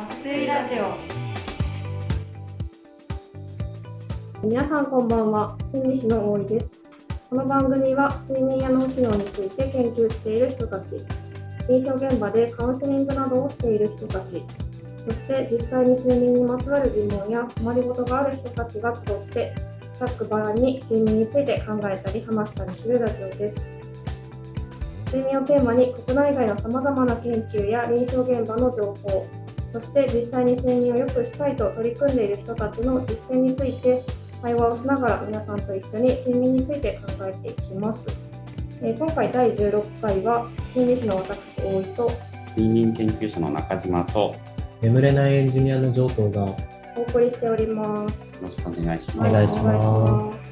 爆睡ラジオ。皆さんこんばんは。心理師の大井です。この番組は睡眠や脳機能について研究している人たち。臨床現場でカウンセリングなどをしている人たち。そして実際に睡眠にまつわる疑問や困りごとがある人たちが集ってざっくばらんに睡眠について考えたり話したりするラジオです。睡眠をテーマに国内外のさまざまな研究や臨床現場の情報そして実際に睡眠を良くしたいと取り組んでいる人たちの実践について会話をしながら皆さんと一緒に睡眠について考えていきます。えー、今回第16回は心理師の私大井と睡眠研究者の中島と眠れないエンジニアの上等がお送りしております。よろしくお願いします。お願いします。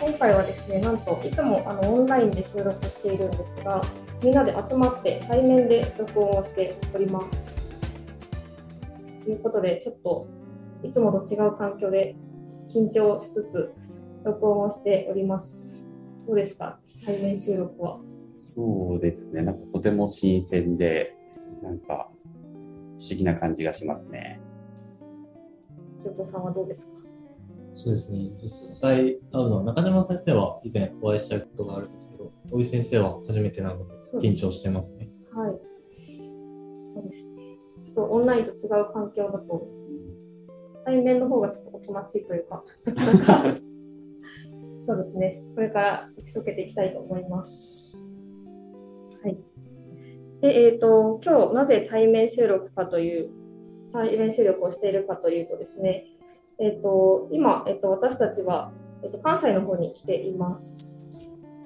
今回はですね、なんといつもあのオンラインで収録しているんですが、みんなで集まって対面で録音をしております。ということで、ちょっといつもと違う環境で緊張しつつ録音をしております。どうですか？対面収録は。そうですね。なんかとても新鮮で、なんか不思議な感じがしますね。瀬戸さんはどうですか？そうですね。実際会うのは、中島先生は以前お会いしたことがあるんですけど、大井先生は初めてなので緊張してますね。はい。そうですょっとオンラインと違う環境だと対面の方がちょっとおとなしいというか そうですね、これから打ち解けていきたいと思います。はい。で、えっ、ー、と、今日なぜ対面収録かという、対面収録をしているかというとですね、えっ、ー、と、今、えっ、ー、と、私たちは、えっと、関西の方に来ています。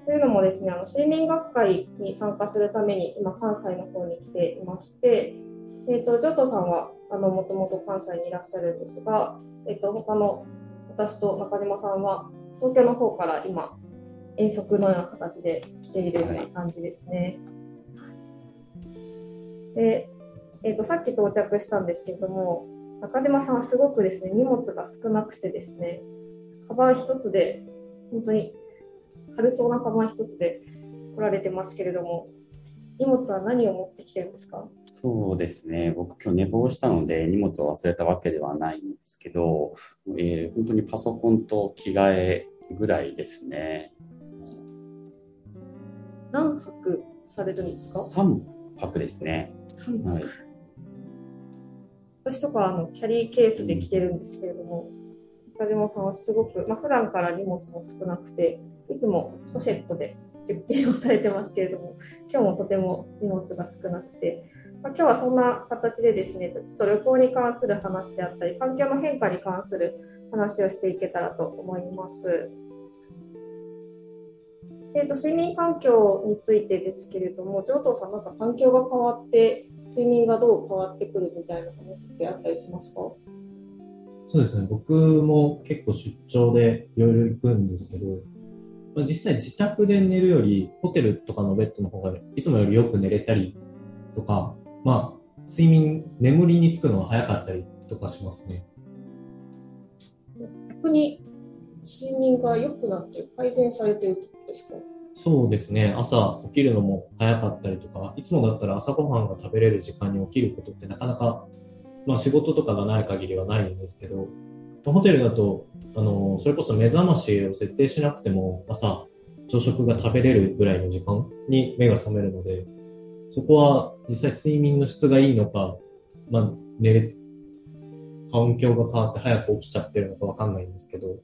というのもですね、あの睡眠学会に参加するために今、関西の方に来ていまして、えっ、と、ジョートさんはあのもともと関西にいらっしゃるんですが、えっと、他の私と中島さんは東京の方から今遠足のような形で来ているような感じですね。で、えっと、さっき到着したんですけども中島さんはすごくですね荷物が少なくてですねカバン一つで本当に軽そうなカバン一つで来られてますけれども荷物は何を持ってきてるんですか？そうですね、僕、今日寝坊したので、荷物を忘れたわけではないんですけど、えー、本当にパソコンと着替えぐらいですね。何泊されるんですか ?3 泊ですね。3泊、はい、私とかあのキャリーケースで着てるんですけれども、中、うん、島さんはすごく、まあ普段から荷物も少なくて、いつもポシェットで実験をされてますけれども、今日もとても荷物が少なくて、まあ、今日はそんな形でですね、ちょっと旅行に関する話であったり、環境の変化に関する話をしていけたらと思います。えーと、睡眠環境についてですけれども、上藤さん、なんか環境が変わって、睡眠がどう変わってくるみたいな話ってあったりしますか？そうですね、僕も結構出張でいろいろ行くんですけど、まあ、実際自宅で寝るより、ホテルとかのベッドの方がいつもよりよく寝れたりとか、まあ、睡眠、眠りにつくのは早かったりとかしますね。逆に睡眠が良くなって改善されてるってことですか？そうですね。朝起きるのも早かったりとか、いつもだったら朝ごはんが食べれる時間に起きることってなかなか、まあ仕事とかがない限りはないんですけど、ホテルだと、あの、それこそ目覚ましを設定しなくても朝朝食が食べれるぐらいの時間に目が覚めるので、そこは実際睡眠の質がいいのか、まあ、寝れ、環境が変わって早く起きちゃってるのかわかんないんですけど、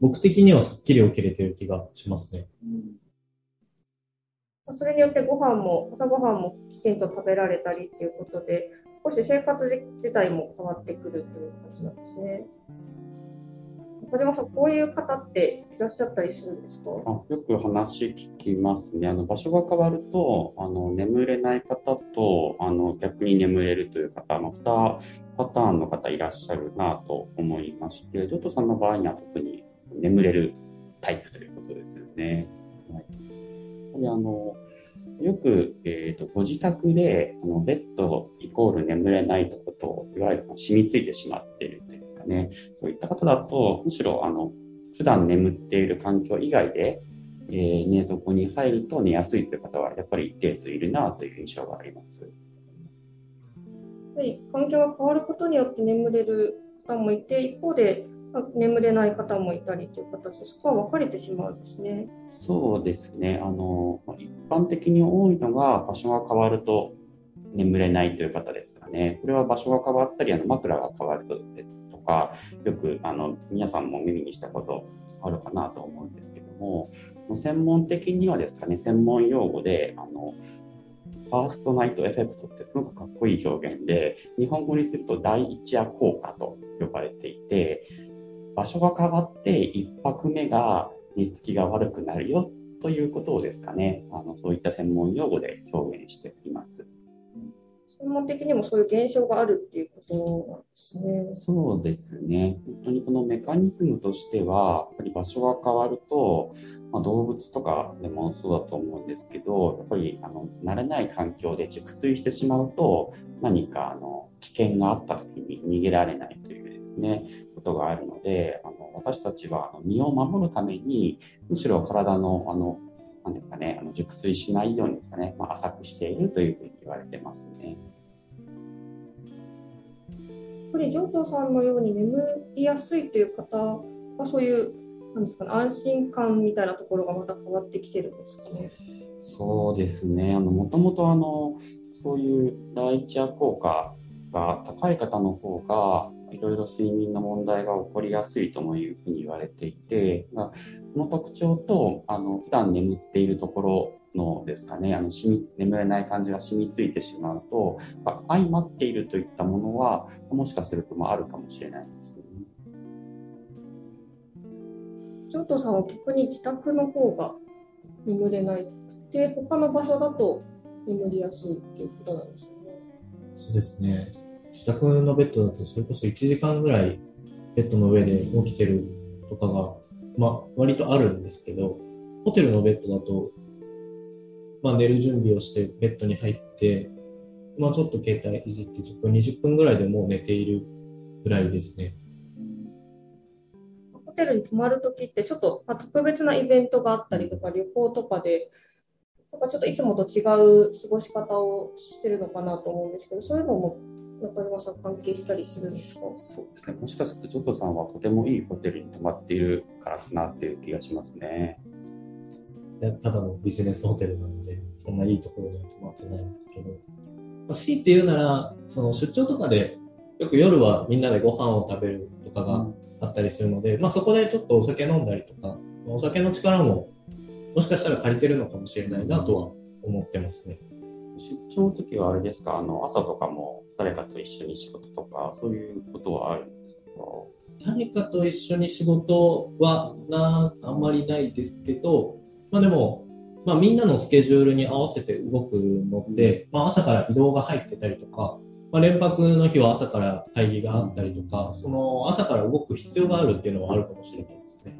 僕的にはすっきり起きれてる気がしますね。うん、それによってご飯も、朝ごはんもきちんと食べられたりっていうことで、少し生活自体も変わってくるという感じなんですね。小島さん、こういう方っていらっしゃったりするんですか？あよく話聞きますね。あの場所が変わるとあの眠れない方とあの逆に眠れるという方の2パターンの方いらっしゃるなと思いまして、ドットさんの場合には特に眠れるタイプということですよね。はい、であのよく、えーと、ご自宅であのベッドイコール眠れないとこと、いわゆる染みついてしまっているですかね。そういった方だと、むしろあの普段眠っている環境以外で、えー、寝床に入ると寝やすいという方はやっぱり一定数いるなという印象があります。り環境が変わることによって眠れる方もいて、一方で眠れない方もいたりという形で、そこは分かれてしまうんですね。そうですね。あの、一般的に多いのが場所が変わると眠れないという方ですかね。これは場所が変わったり、あの枕が変わるととか、よくあの皆さんも耳にしたことあるかなと思うんですけども、専門的にはですかね、専門用語で、あの、ファーストナイトエフェクトってすごくかっこいい表現で、日本語にすると第一夜効果と呼ばれていて、場所が変わって一泊目が寝つきが悪くなるよということをですかね、あのそういった専門用語で表現しています。専門的にもそういう現象があるっていうことなんですね。そうですね。本当にこのメカニズムとしては、やっぱり場所が変わると、まあ、動物とかでもそうだと思うんですけど、やっぱりあの慣れない環境で熟睡してしまうと、何かあの危険があった時に逃げられないというですね、ことがあるので、あの私たちはあの身を守るために、むしろ体のあのなんですかね、あの熟睡しないようにですかね、まあ、浅くしているというふうに言われてますね。ぱり上藤さんのように眠りやすいという方はそういうなんですかね、安心感みたいなところがまた変わってきてるんですかね。そうですね。あの、もともとあの、そういう第一夜効果が高い方の方が、いろいろ睡眠の問題が起こりやすいともいうふうに言われていて、この特徴と、あの、普段眠っているところのですかね、あの染み眠れない感じが染みついてしまうと、相まっているといったものは、もしかするともあるかもしれないですね。上藤さんは逆に自宅の方が眠れないで、他の場所だと眠りやすいっていうことなんですよね。そうですね。自宅のベッドだとそれこそ1時間ぐらいベッドの上で起きてるとかが、まあ割とあるんですけど、ホテルのベッドだとまあ、寝る準備をしてベッドに入って、まあ、ちょっと携帯いじって10分、20分ぐらいでもう寝ているぐらいですね。ホテルに泊まるときって、ちょっと、まあ、特別なイベントがあったりとか、旅行とかで、なんかちょっといつもと違う過ごし方をしてるのかなと思うんですけど、そういうのも中島さん関係したりするんですかそうですね。もしかすると、ジョトさんはとてもいいホテルに泊まっているからかなっていう気がしますね。ただのビジネスホテルなので、そんないいところには泊まってないんですけど、まあ、強いて言うなら、その出張とかで、よく夜はみんなでご飯を食べるとかがあったりするので、うん、まあそこでちょっとお酒飲んだりとか、お酒の力ももしかしたら借りてるのかもしれないなとは思ってますね。出張の時はあれですか、あの朝とかも誰かと一緒に仕事とか、そういうことはあるんですか？誰かと一緒に仕事はな、あんまりないですけど、まあでも、まあみんなのスケジュールに合わせて動くので、まあ朝から移動が入ってたりとか、まあ連泊の日は朝から会議があったりとか、その朝から動く必要があるっていうのはあるかもしれないですね。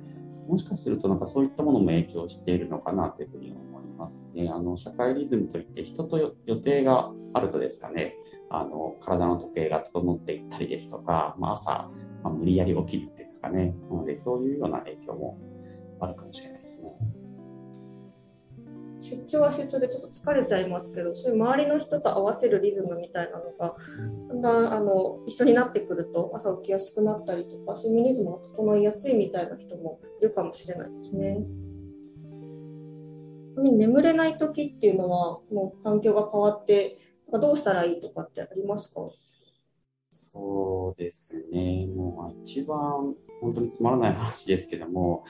もしかするとなんかそういったものも影響しているのかなというふうに思いますね。あの社会リズムといって人と予定があるとですかね、あの体の時計が整っていったりですとか、まあ、朝、まあ、無理やり起きるっていうんですかね。なのでそういうような影響もあるかもしれない。出張は出張でちょっと疲れちゃいますけどそういう周りの人と合わせるリズムみたいなのがだんだんあの一緒になってくると朝起きやすくなったりとか睡眠リズムが整いやすいみたいな人もいるかもしれないですね。眠れない時っていうのはもう環境が変わってどうしたらいいとかってありますか？そうですね、もう一番本当につまらない話ですけども、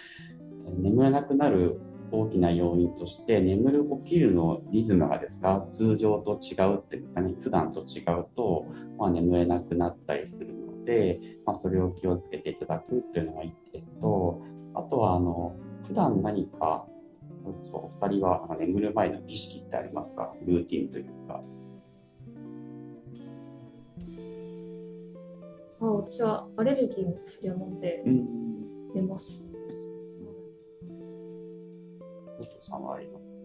眠れなくなる大きな要因として眠る起きるのリズムがですか？通常と違うっていうんですかね？普段と違うと、まあ、眠れなくなったりするので、まあ、それを気をつけていただくっていうのが一点とあとはあの普段何かお二人は眠る前の儀式ってありますか？ルーティンというか。あ私はアレルギーの薬を飲んで寝ます。さんはあります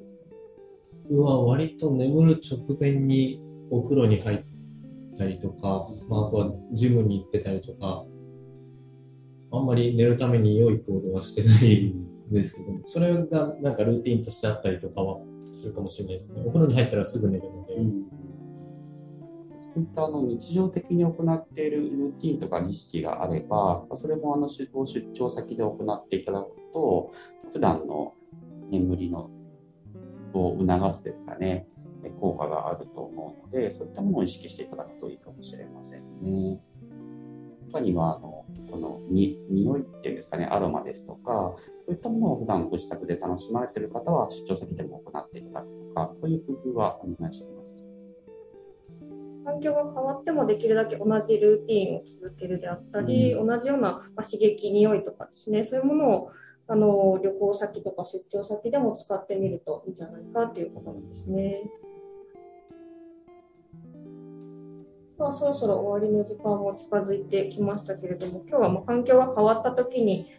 うわ、割と眠る直前にお風呂に入ったりとか、まあ、あとはジムに行ってたりとか、あんまり寝るために良い行動はしてないんですけど、それがなんかルーティンとしてあったりとかはするかもしれないですね。お風呂に入ったらすぐ寝るので。うん、そういったあの日常的に行っているルーティンとか儀式があれば、それもあの出張先で行っていただくと、普段の眠りのを促すですかね、効果があると思うので、そういったものを意識していただくといいかもしれませんね。他にはあのこのに匂いっていうんですかね、アロマですとか、そういったものを普段ご自宅で楽しまれている方は出張先でも行っていただくとか、そういう工夫はお願いしています。環境が変わってもできるだけ同じルーティンを続けるであったり、うん、同じような刺激、匂いとかですね、そういうものをあの旅行先とか出張先でも使ってみるといいんじゃないかということなんですね。まあ、そろそろ終わりの時間も近づいてきましたけれども、今日はもう環境が変わった時に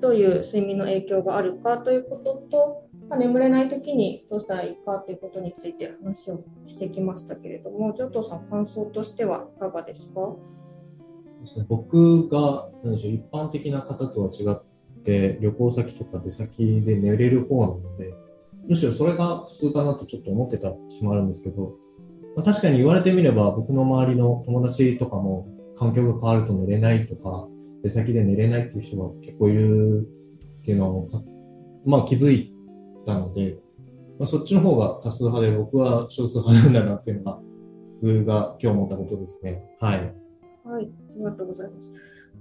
どういう睡眠の影響があるかということと、まあ、眠れない時にどうしたらいいかということについて話をしてきましたけれども、ジョットさん、感想としてはいかがですか？ですね、僕が何でしょう一般的な方とは違って旅行先とか出先で寝れる方なのでむしろそれが普通かなとちょっと思ってたしもあるんですけどまあ、確かに言われてみれば僕の周りの友達とかも環境が変わると寝れないとか出先で寝れないっていう人が結構いるっていうのをまあ気づいたので、まあ、そっちの方が多数派で僕は少数派なんだなっていうのが僕が今日思ったことですね。はい。はい、ありがとうございます。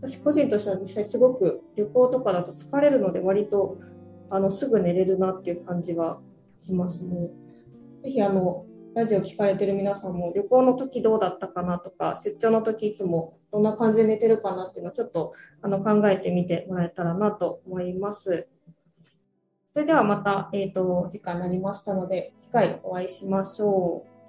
私個人としては実際すごく旅行とかだと疲れるので割とあのすぐ寝れるなっていう感じはしますね。ぜひあのラジオ聞かれてる皆さんも旅行の時どうだったかなとか出張の時いつもどんな感じで寝てるかなっていうのをちょっとあの考えてみてもらえたらなと思います。それではまた、えーと、時間になりましたので次回お会いしましょう。